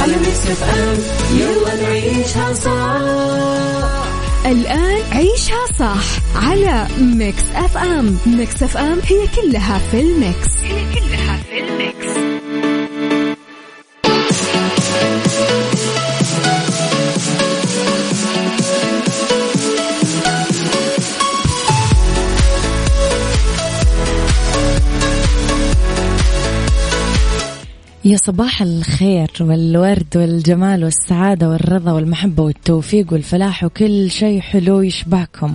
على Mix FM يلا نعيشها صح. الآن عيشها صح على Mix FM Mix FM هي كلها في ال mix. يا صباح الخير والورد والجمال والسعادة والرضا والمحبة والتوفيق والفلاح وكل شيء حلو يشبعكم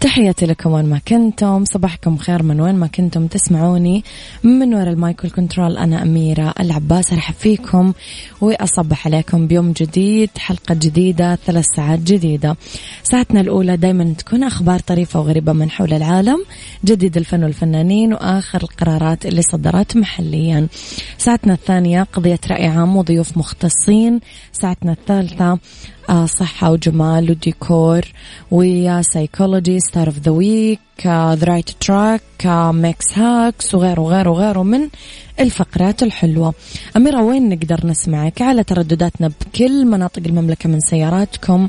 تحياتي لكم وين ما كنتم. صباحكم خير من وين ما كنتم تسمعوني. من وراء ال mic وال control أنا أميرة العباس أرحب فيكم وأصبح عليكم بيوم جديد حلقة جديدة ثلاث ساعات جديدة. ساعتنا الأولى دايما تكون أخبار طريفة وغريبة من حول العالم جديد الفن والفنانين وآخر القرارات اللي صدرت محليا. ساعتنا الثانية قضية رأي عام وضيوف مختصين ساعتنا الثالثة. صحة وجمال وديكور. ويا psychology star of the week the right track Mix Hacks وغيره وغيره وغيره من الفقرات الحلوة. أميرة وين نقدر نسمعك؟ على تردداتنا بكل مناطق المملكة من سياراتكم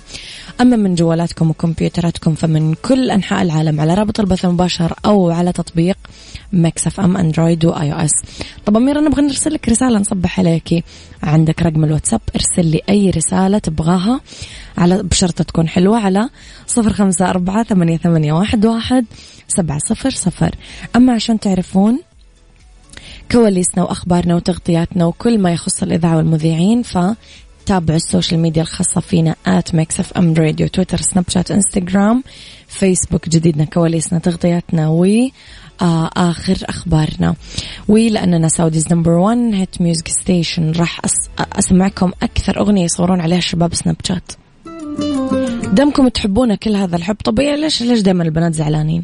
أما من جوالاتكم وكمبيوتراتكم فمن كل أنحاء العالم على رابط البث المباشر أو على تطبيق Mix FM Android و iOS طب أميرة نبغى نرسل لك رسالة نصبح عليكي. عندك رقم الواتساب ارسل لي أي رسالة تبغاها على بشرطة تكون حلوة على صفر خمسة أربعة ثمانية, ثمانية واحد, واحد سبعة صفر صفر. أما عشان تعرفون كواليسنا وأخبارنا وتغطياتنا وكل ما يخص الإذاعة والمذيعين فتابعوا ال social media الخاصة فينا at Mix FM Radio تويتر سناب شات إنستغرام فيسبوك جديدنا كواليسنا تغطياتنا و آه آخر أخبارنا. ولأننا Saudi's number 1 hit music station راح أسمعكم أكثر أغنية يصورون عليها الشباب سناب شات. دمكم تحبون كل هذا الحب؟ طبيعي ليش ليش دائما البنات زعلانين؟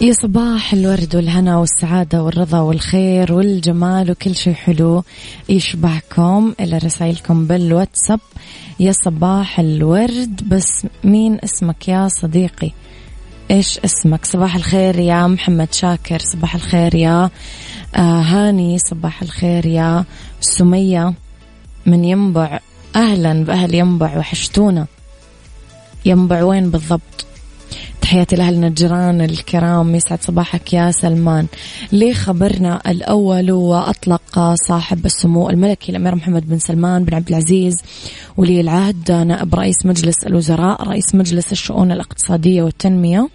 يا صباح الورد والهنا والسعادة والرضا والخير والجمال وكل شيء حلو يشبعكم إلى رسائلكم بالواتساب. يا صباح الورد بس مين اسمك يا صديقي؟ إيش اسمك؟ صباح الخير يا محمد شاكر صباح الخير يا آه هاني صباح الخير يا سمية من ينبع. أهلا بأهل ينبع وحشتونا. ينبع وين بالضبط؟ تحياتي لأهل نجران الكرام يسعد صباحك يا سلمان. ليه خبرنا الأول وأطلق صاحب السمو الملكي الأمير محمد بن سلمان بن عبد العزيز ولي العهد نائب رئيس مجلس الوزراء رئيس مجلس الشؤون الاقتصادية والتنمية.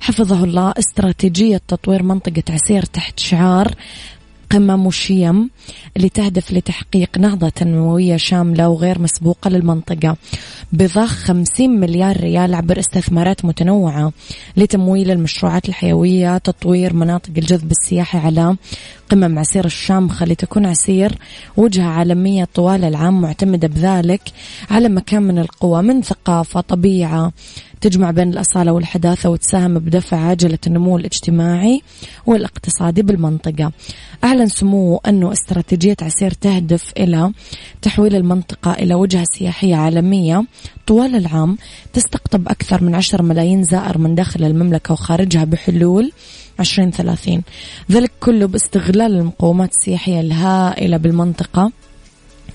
حفظه الله استراتيجية تطوير منطقة عسير تحت شعار قمم وشيم اللي تهدف لتحقيق نهضة تنموية شاملة وغير مسبوقة للمنطقة. بضخ 50 مليار ريال عبر استثمارات متنوعة لتمويل المشروعات الحيوية تطوير مناطق الجذب السياحي على قمم عسير الشامخة لتكون عسير وجهة عالمية طوال العام معتمدة بذلك على مكان من القوى من ثقافة طبيعة تجمع بين الأصالة والحداثة وتساهم بدفع عجلة النمو الاجتماعي والاقتصادي بالمنطقة. أعلن سموه أنه استراتيجية عسير تهدف إلى تحويل المنطقة إلى وجهة سياحية عالمية. طوال العام تستقطب أكثر من عشر ملايين زائر من داخل المملكة وخارجها بحلول 2030 ذلك كله باستغلال المقومات السياحية الهائلة بالمنطقة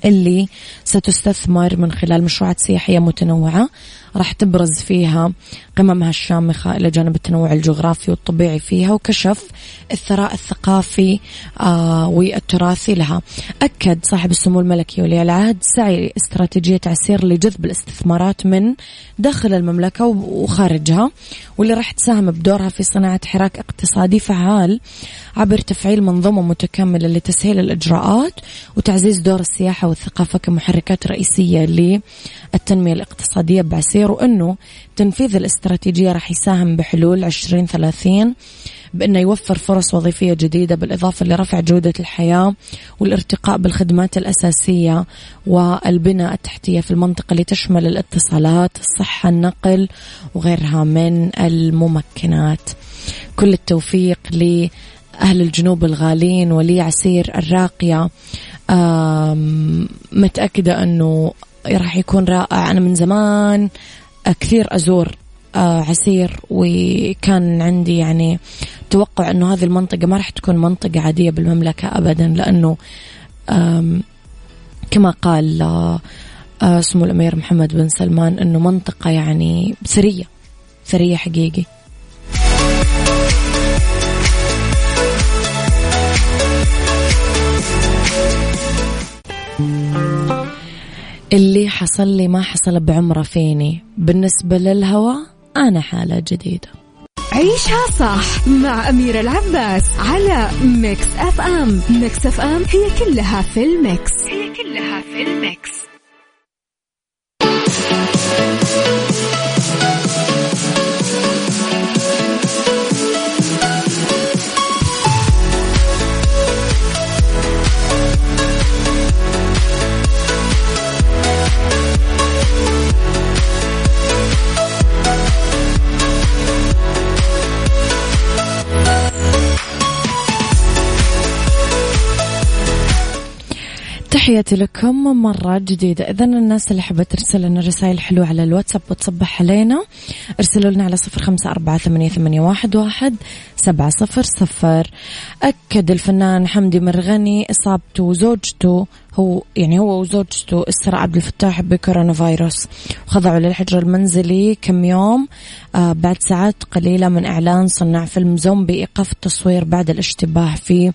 اللي ستستثمر من خلال مشروعات سياحية متنوعة. راح تبرز فيها قممها الشامخة إلى جانب التنوع الجغرافي والطبيعي فيها وكشف الثراء الثقافي آه والتراثي لها. أكد صاحب السمو الملكي ولي العهد سعي استراتيجية عسير لجذب الاستثمارات من داخل المملكة وخارجها واللي راح تساهم بدورها في صناعة حراك اقتصادي فعال عبر تفعيل منظومة متكاملة لتسهيل الإجراءات وتعزيز دور السياحة والثقافة كمحركات رئيسية للتنمية الاقتصادية بعسير. وأنه تنفيذ الاستراتيجية راح يساهم بحلول 2030 بأنه يوفر فرص وظيفية جديدة بالإضافة لرفع جودة الحياة والارتقاء بالخدمات الأساسية والبناء التحتية في المنطقة اللي تشمل الاتصالات الصحة النقل وغيرها من الممكنات. كل التوفيق لأهل الجنوب الغالين ولي عسير الراقية متأكدة أنه راح يكون رائع. أنا من زمان كثير أزور آه، عسير وكان عندي يعني توقع أنه هذه المنطقة ما راح تكون منطقة عادية بالمملكة أبدا لأنه كما قال آه، آه، سمو الأمير محمد بن سلمان أنه منطقة يعني ثرية ثرية حقيقي. اللي حصل لي ما حصل بعمره فيني. بالنسبة للهوى أنا حالة جديدة. عيشها صح مع أميرة العباس على Mix FM Mix FM هي كلها في ال mix. هي كلها في ال mix. تحياتي لكم مرة جديدة. إذا الناس اللي حابة ترسل لنا رسائل حلوة على الواتساب وتصبح علينا ارسلوا لنا على صفر خمسة أربعة ثمانية, واحد سبعة صفر صفر. أكد الفنان حمدي مرغني إصابته وزوجته هو يعني هو وزوجته إسراء عبد الفتاح بكورونا فيروس. وخضعوا للحجر المنزلي كم يوم آه بعد ساعات قليلة من إعلان صناع فيلم زومبي إيقاف التصوير بعد الاشتباه في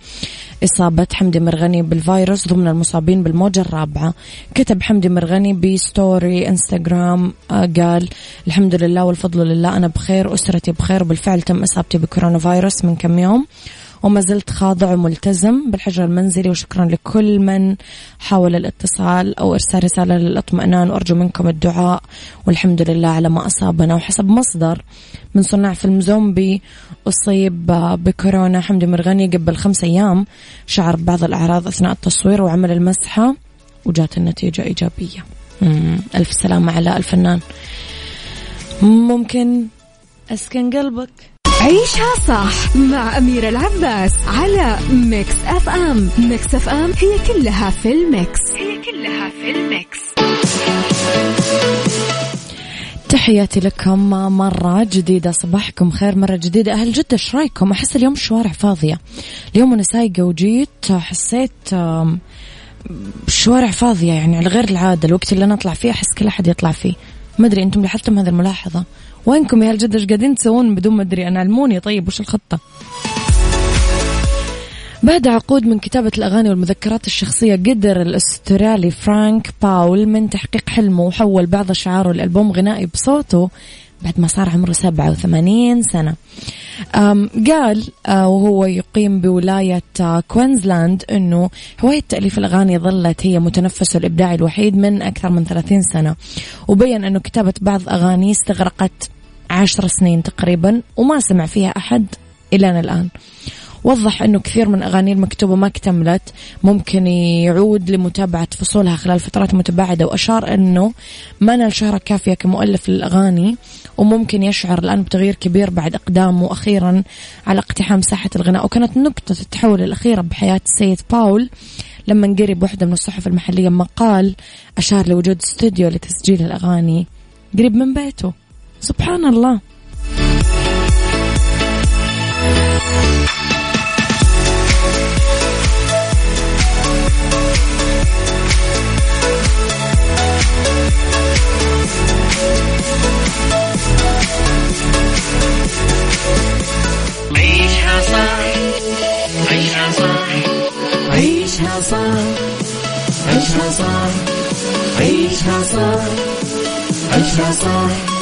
إصابة حمدي مرغني بالفيروس ضمن المصابين بالموجة الرابعة. كتب حمدي مرغني بستوري إنستغرام آه قال الحمد لله والفضل لله أنا بخير أسرتي بخير وبالفعل تم إصابتي بكورونا فيروس من كم يوم. وما زلت خاضع وملتزم بالحجر المنزلي وشكرا لكل من حاول الاتصال أو إرسال رسالة للإطمئنان وأرجو منكم الدعاء والحمد لله على ما أصابنا. وحسب مصدر من صناع فيلم زومبي أصيب بكورونا حمدي مرغني قبل خمس أيام شعر ببعض الأعراض أثناء التصوير وعمل المسحة وجات النتيجة إيجابية. ألف سلامة على الفنان. ممكن أسكن قلبك. عيشها صح مع أميرة العباس على Mix FM. Mix FM هي كلها في ال mix. هي كلها في ال mix. تحياتي لكم مرة جديدة صباحكم خير مرة جديدة. أهل جدة إيش رأيكم؟ أحس اليوم الشوارع فاضية. اليوم أنا سايقة وجيت حسيت الشوارع فاضية يعني على غير العادة. الوقت اللي أنا أطلع فيه أحس كل أحد يطلع فيه. ما أدري أنتم لاحظتم هذه الملاحظة؟ وينكم يا الجدة إيش قاعدين تسوون بدون ما أدري؟ أنا علموني. طيب وش الخطة؟ بعد عقود من كتابة الأغاني والمذكرات الشخصية قدر الأسترالي فرانك باول من تحقيق حلمه وحول بعض أشعاره لألبوم غنائي بصوته بعد ما صار عمره 87 سنة. قال آه، وهو يقيم بولاية آه، كوينزلاند أنه هواية تأليف الأغاني ظلت هي متنفسه الإبداعي الوحيد من أكثر من 30 سنة. وبين أنه كتابة بعض أغاني استغرقت عشر سنين تقريبا وما سمع فيها أحد إلى الآن. وضح أنه كثير من أغاني المكتوبة ما اكتملت. ممكن يعود لمتابعة فصولها خلال فترات متباعدة وأشار أنه ما نال شهرة كافية كمؤلف للأغاني وممكن يشعر الآن بتغيير كبير بعد إقدامه أخيرا على اقتحام ساحة الغناء. وكانت نقطة التحول الأخيرة بحياة السيد باول لما قرب واحدة من الصحف المحلية مقال أشار لوجود استوديو لتسجيل الأغاني قريب من بيته. سبحان الله. عيشها صح عيشها صح عيشها صح عيشها صح عيشها صح عيشها صح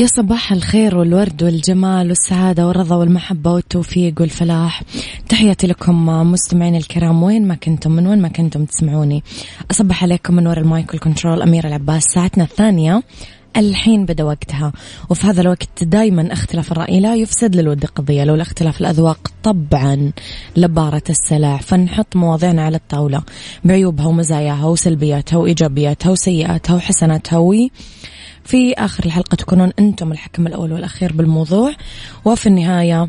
يا صباح الخير والورد والجمال والسعادة والرضا والمحبة والتوفيق والفلاح. تحياتي لكم مستمعين الكرام. وين ما كنتم من وين ما كنتم تسمعوني. أصبح عليكم من وراء ال mic وال control أميرة العباس. ساعتنا الثانية الحين بدأ وقتها. وفي هذا الوقت دائما اختلاف الرأي لا يفسد للود قضية. لولا اختلاف الأذواق طبعا لبارة السلع فنحط مواضيعنا على الطاولة. بعيوبها ومزاياها وسلبياتها وإيجابياتها وسيئاتها وحسناتها في آخر الحلقة تكونون أنتم الحكم الأول والأخير بالموضوع. وفي النهاية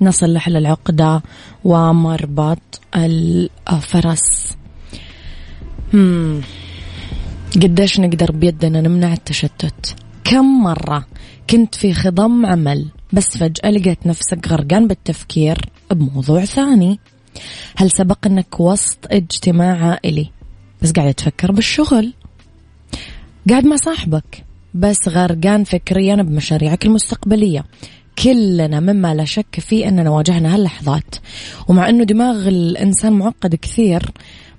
نصل لحل العقدة ومربط الفرس. هم. قديش نقدر بيدنا نمنع التشتت؟ كم مرة كنت في خضم عمل بس فجأة لقيت نفسك غرقان بالتفكير بموضوع ثاني. هل سبق أنك وسط اجتماع عائلي؟ بس قاعد تفكر بالشغل. قاعد مع صاحبك. بس غرقان فكريا بمشاريعك المستقبلية. كلنا مما لا شك فيه أننا واجهنا هاللحظات. ومع أنه دماغ الإنسان معقد كثير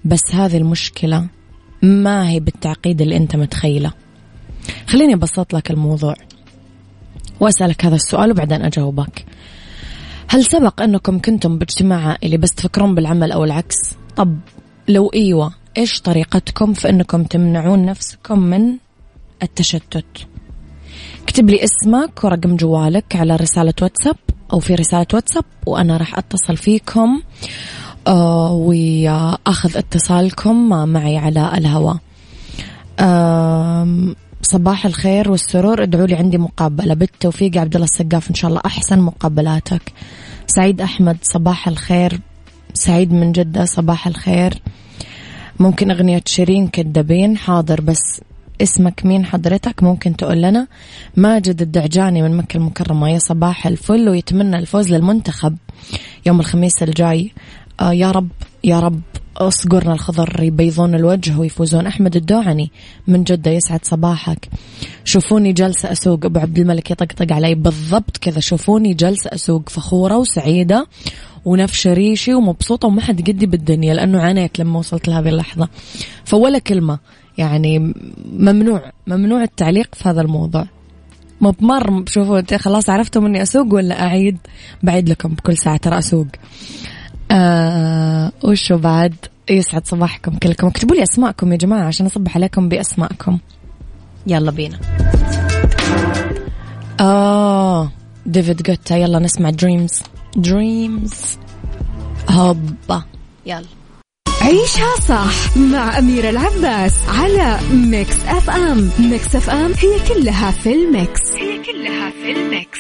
بس هذه المشكلة ما هي بالتعقيد اللي أنت متخيله. خليني أبسط لك الموضوع وأسألك هذا السؤال وبعدين أجاوبك. هل سبق أنكم كنتم باجتماع عائلي بس تفكرون بالعمل أو العكس؟ طب لو إيوه إيش طريقتكم في أنكم تمنعون نفسكم من التشتت؟ اكتب لي اسمك ورقم جوالك على رسالة واتساب أو في رسالة واتساب وأنا راح أتصل فيكم آه وأخذ اتصالكم معي على الهواء. صباح الخير والسرور. ادعوا لي عندي مقابلة. بالتوفيق عبد الله السقاف إن شاء الله أحسن مقابلاتك. سعيد أحمد صباح الخير. سعيد من جدة صباح الخير. ممكن أغنية شيرين كدابين حاضر بس اسمك مين حضرتك؟ ممكن تقول لنا. ماجد الدعجاني من مكة المكرمة. يا صباح الفل ويتمنى الفوز للمنتخب يوم الخميس الجاي. آه يا رب يا رب اصقرنا الخضر يبيضون الوجه ويفوزون. أحمد الدوعني من جدة يسعد صباحك. شوفوني جالسه أسوق. أبو عبد الملك يطقطق علي. بالضبط كذا. شوفوني جالسه أسوق. فخورة وسعيدة. ونفشة ريشي ومبسوطة وما حد قدي بالدنيا لأنه عانيت لما وصلت لهذه اللحظة. فولا كلمة. يعني ممنوع. ممنوع التعليق في هذا الموضوع. مو بمر شوفوا خلاص عرفتم إني أسوق ولا أعيد؟ بعيد لكم بكل ساعة ترى أسوق. آه وشو بعد؟ يسعد صباحكم كلكم. اكتبوا لي أسماءكم يا جماعة عشان أصبح عليكم بأسماءكم. يلا بينا. آه David Guetta. يلا نسمع dreams dreams هوبا. يلا. عيشها صح مع أميرة العباس على Mix FM Mix FM هي كلها في ال mix. هي كلها في ال mix.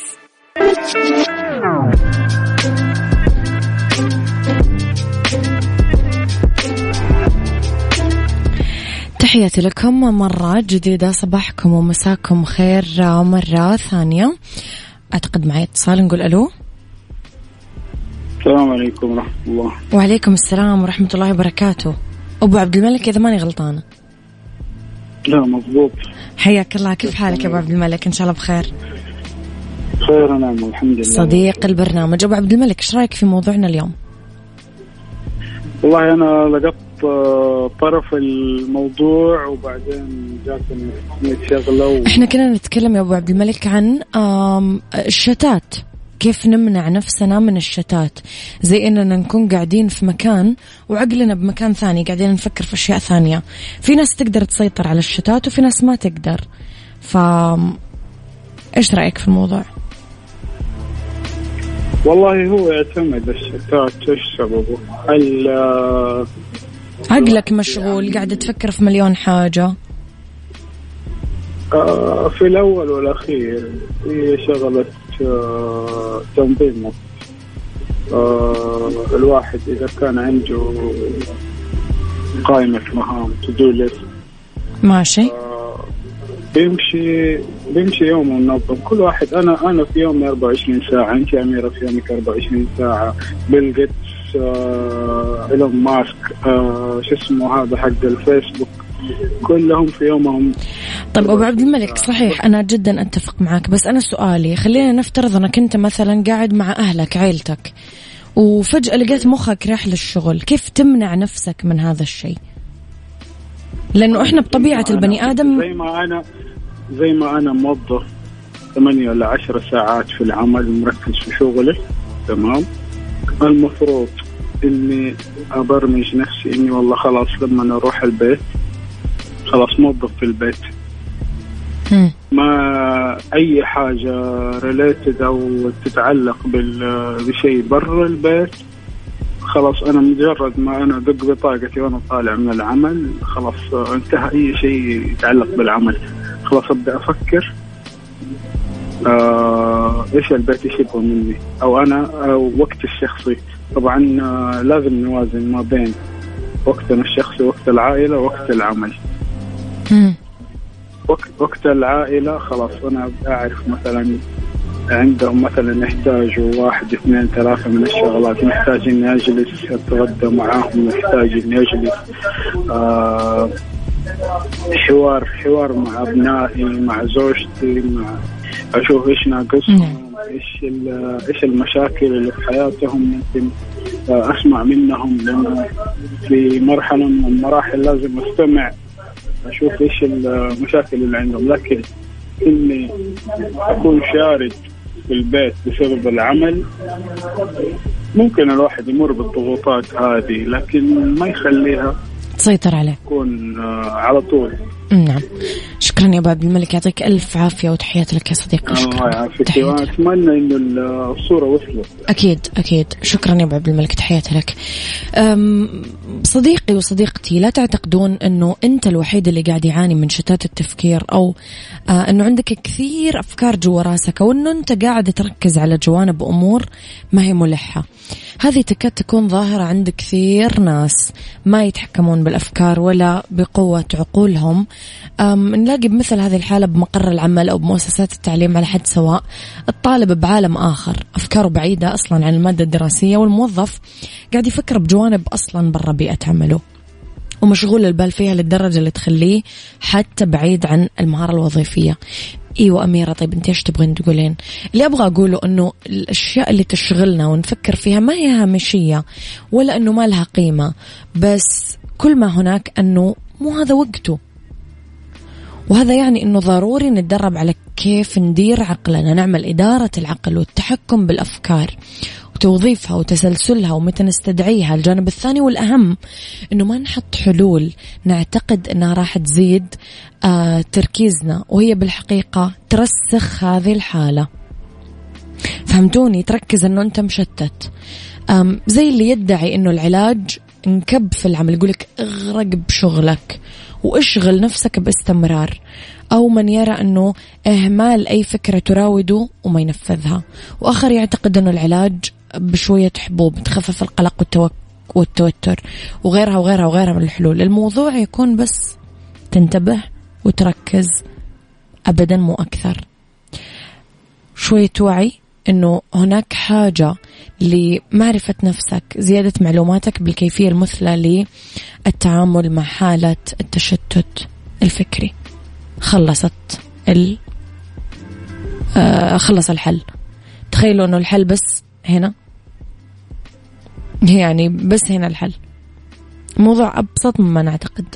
تحياتي لكم مرة جديدة صباحكم ومساكم خير مرة ثانية. أعتقد معي اتصال نقول ألو. السلام عليكم ورحمة الله. وعليكم السلام ورحمة الله وبركاته. أبو عبد الملك إذا ماني غلطانة. لا مضبوط. حياك الله. كيف حالك يا أبو عبد الملك؟ إن شاء الله بخير. خير نعم الحمد لله. صديق البرنامج. أبو عبد الملك إيش رأيك في موضوعنا اليوم؟ والله أنا لقطت آه، طرف الموضوع وبعدين جاتني شغلة و... إحنا كنا نتكلم يا أبو عبد الملك عن الشتات. كيف نمنع نفسنا من الشتات زي إننا نكون قاعدين في مكان وعقلنا بمكان ثاني قاعدين نفكر في أشياء ثانية في ناس تقدر تسيطر على الشتات وفي ناس ما تقدر ف إيش رأيك في الموضوع؟ والله هو يعتمد الشتات إيش سببه؟ هل عقلك مشغول قاعد تفكر في مليون حاجة آه، في الأول والأخير هي شغلة تنظيم وقت آه، الواحد إذا كان عنده قائمة مهام to do list ماشي. بيمشي بيمشي يومه منظم. كل واحد أنا أنا في يومي 24 ساعة انت يا أميرة في يومك 24 ساعة. بيل جيتس آه، ايلون ماسك آه، شو اسمه هذا حق الفيسبوك. كلهم في يومهم. طيب أبو عبد الملك صحيح أنا جدا أتفق معك بس أنا سؤالي خلينا نفترض أنك أنت مثلا قاعد مع أهلك عيلتك وفجأة لقيت مخك راح للشغل كيف تمنع نفسك من هذا الشيء؟ لأنه إحنا بطبيعة البني آدم زي ما أنا زي ما أنا موظف ثمانية ولا عشر ساعات في العمل مركز في شغلي تمام؟ المفروض إني أبرمج نفسي إني والله خلاص لما أروح البيت خلاص موظف في البيت. ما أي حاجة ريليتد أو تتعلق بال- بشيء برا البيت خلاص أنا مجرد ما أنا أدق بطاقتي وأنا طالع من العمل خلاص انتهى أي شيء يتعلق بالعمل خلاص أبدأ أفكر آه إيش البيت إيش يبغى مني أو أنا أو وقت الشخصي طبعا آه لازم نوازن ما بين وقتنا الشخصي وقت العائلة ووقت العمل. وقت وقت العائلة خلاص أنا أعرف مثلا عندهم مثلا يحتاجوا واحد اثنين ثلاثة من الشغلات محتاج إني أجلس أتغدى معاهم محتاج إني أجلس آه حوار حوار مع أبنائي مع زوجتي مع أشوف إيش ناقصهم إيش ال- إيش المشاكل اللي في حياتهم ممكن آه، أسمع منهم في مرحلة من المراحل لازم أستمع أشوف إيش المشاكل اللي عندهم. لكن إني أكون شارد في البيت بسبب العمل ممكن الواحد يمر بالضغوطات هذه لكن ما يخليها تسيطر عليه. تكون آه، على طول. نعم. شكرا يا ابو عبد الملك يعطيك ألف عافية وتحياتي لك يا صديقي الله شكرا. يعافيك. واتمنى إنه الصورة وصلت. أكيد أكيد. شكرا يا أبو عبد الملك تحياتي لك. صديقي وصديقتي لا تعتقدون أنه أنت الوحيد اللي قاعد يعاني من شتات التفكير أو آه، أنه عندك كثير أفكار جوا راسك أو أنه أنت قاعد تركز على جوانب أمور ما هي ملحة. هذه تكاد تكون ظاهرة عند كثير ناس ما يتحكمون بالأفكار ولا بقوة عقولهم. نلاقي بمثل هذه الحالة بمقر العمل أو بمؤسسات التعليم على حد سواء الطالب بعالم آخر أفكاره بعيدة أصلا عن المادة الدراسية والموظف قاعد يفكر بجوانب أصلا برا بيئة عمله ومشغول البال فيها للدرجة اللي تخليه حتى بعيد عن المهارة الوظيفية إيوه أميرة طيب أنت إيش تبغين تقولين؟ اللي أبغى أقوله إنه الأشياء اللي تشغلنا ونفكر فيها ما هي هامشية ولا إنه ما لها قيمة بس كل ما هناك إنه مو هذا وقته وهذا يعني إنه ضروري نتدرب على كيف ندير عقلنا نعمل إدارة العقل والتحكم بالأفكار وتوظيفها وتسلسلها ومتى نستدعيها. الجانب الثاني والأهم أنه ما نحط حلول نعتقد أنها راح تزيد آه تركيزنا وهي بالحقيقة ترسخ هذه الحالة. فهمتوني؟ تركز أنه أنت مشتت. زي اللي يدعي أنه العلاج انكب في العمل يقولك اغرق بشغلك واشغل نفسك باستمرار. أو من يرى أنه إهمال أي فكرة تراوده وما ينفذها. وآخر يعتقد أنه العلاج بشوية حبوب تخفف القلق والتوتر وغيرها وغيرها وغيرها من الحلول. الموضوع يكون بس تنتبه وتركز أبدا مو أكثر. شوية وعي أنه هناك حاجة لمعرفة نفسك زيادة معلوماتك بالكيفية المثلى للتعامل مع حالة التشتت الفكري. خلصت ال آه خلص الحل. تخيلوا إنه الحل بس هنا؟ يعني بس هنا الحل. الموضوع أبسط مما نعتقد.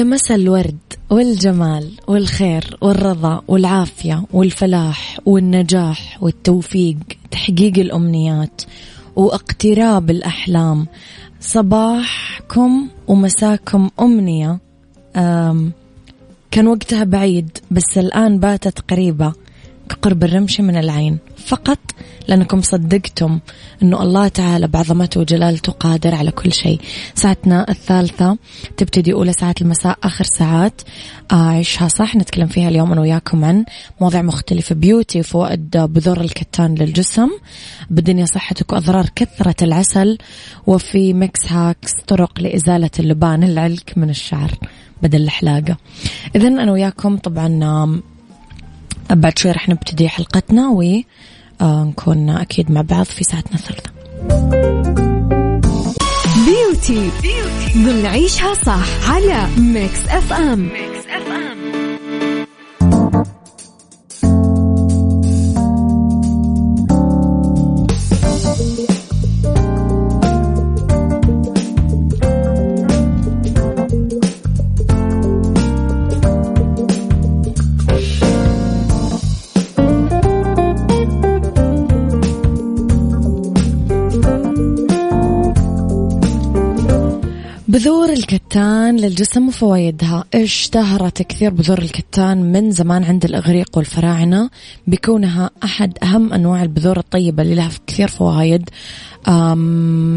يا مسا الورد والجمال والخير والرضا والعافية والفلاح والنجاح والتوفيق تحقيق الأمنيات واقتراب الأحلام. صباحكم ومساكم أمنية. أم كان وقتها بعيد بس الآن باتت قريبة. كقرب الرمش من العين. فقط لأنكم صدقتم أنه الله تعالى بعظمته وجلالته قادر على كل شيء. ساعتنا الثالثة تبتدي أولى ساعات المساء آخر ساعات. عيشها صح نتكلم فيها اليوم أنا وياكم عن مواضيع مختلفة beauty وفوائد بذور الكتان للجسم. بالدنيا صحتك وأضرار كثرة العسل. وفي Mix Hacks طرق لإزالة اللبان العلك من الشعر بدل الحلاقة. إذا أنا وياكم طبعا بعد شوي رح نبتدي حلقتنا ونكون أكيد مع بعض في ساعتنا الثالثة بيوتي ضمن عيشها صح على ميكس أف أم ميكس أف أم بذور الكتان للجسم وفوائدها. اشتهرت كثير بذور الكتان من زمان عند الإغريق والفراعنة بكونها أحد أهم أنواع البذور الطيبة اللي لها كثير فوائد.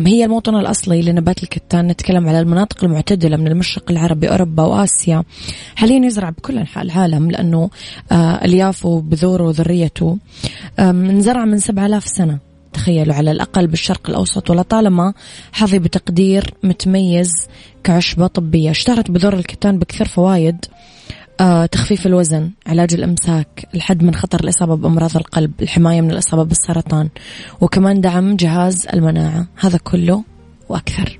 هي الموطن الأصلي لنبات الكتان. نتكلم على المناطق المعتدلة من المشرق العربي أوروبا وآسيا. حاليا يزرع بكل أنحاء العالم لأنه آه، أليافه وبذوره وذريته. انزرع من 7000 سنة. تخيلوا على الأقل بالشرق الأوسط ولطالما حظي بتقدير متميز كعشبة طبية. اشتهرت بذور الكتان بكثير فوائد آه، تخفيف الوزن علاج الإمساك الحد من خطر الإصابة بأمراض القلب الحماية من الإصابة بالسرطان وكمان دعم جهاز المناعة. هذا كله وأكثر.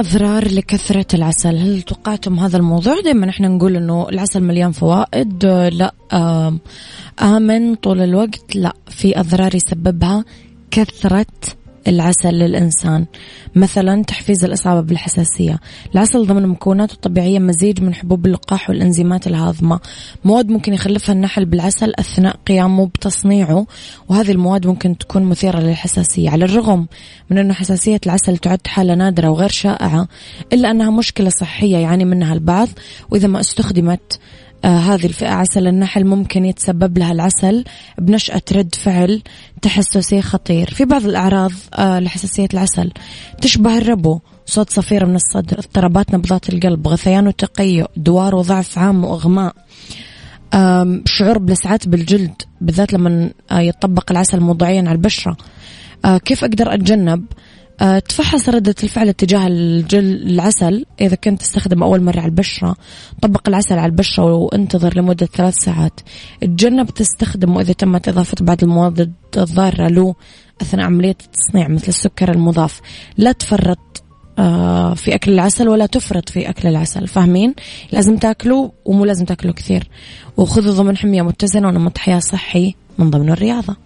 أضرار لكثرة العسل. هل توقعتم هذا الموضوع؟ دائما إحنا نقول إنه العسل مليان فوائد. لا آم، آمن طول الوقت. لا في أضرار يسببها كثرة العسل للإنسان. مثلا تحفيز الإصابة بالحساسية. العسل ضمن مكوناته الطبيعية مزيج من حبوب اللقاح والإنزيمات الهاضمة. مواد ممكن يخلفها النحل بالعسل أثناء قيامه بتصنيعه وهذه المواد ممكن تكون مثيرة للحساسية. على الرغم من أنه حساسية العسل تعد حالة نادرة وغير شائعة إلا أنها مشكلة صحية يعاني منها البعض وإذا ما استخدمت هذه الفئة عسل النحل ممكن يتسبب لها العسل بنشأة رد فعل تحسسي خطير. في بعض الأعراض آه لحساسية العسل تشبه الربو صوت صفير من الصدر اضطرابات نبضات القلب غثيان وتقيؤ دوار وضعف عام وإغماء. شعور بلسعات بالجلد بالذات لما آه، يطبق العسل موضعيا على البشرة. آه، كيف أقدر أتجنب؟ تفحص ردة الفعل تجاه الجل العسل. إذا كنت تستخدم أول مرة على البشرة طبق العسل على البشرة وانتظر لمدة ثلاث ساعات. تجنب تستخدمه إذا تمت إضافة بعض المواد الضارة له أثناء عملية التصنيع مثل السكر المضاف. لا تفرط آه، في أكل العسل ولا تفرط في أكل العسل. فاهمين؟ لازم تاكلوا ومو لازم تاكلوا كثير. وخذوا ضمن حمية متزنة ونمط حياة صحي من ضمن الرياضة.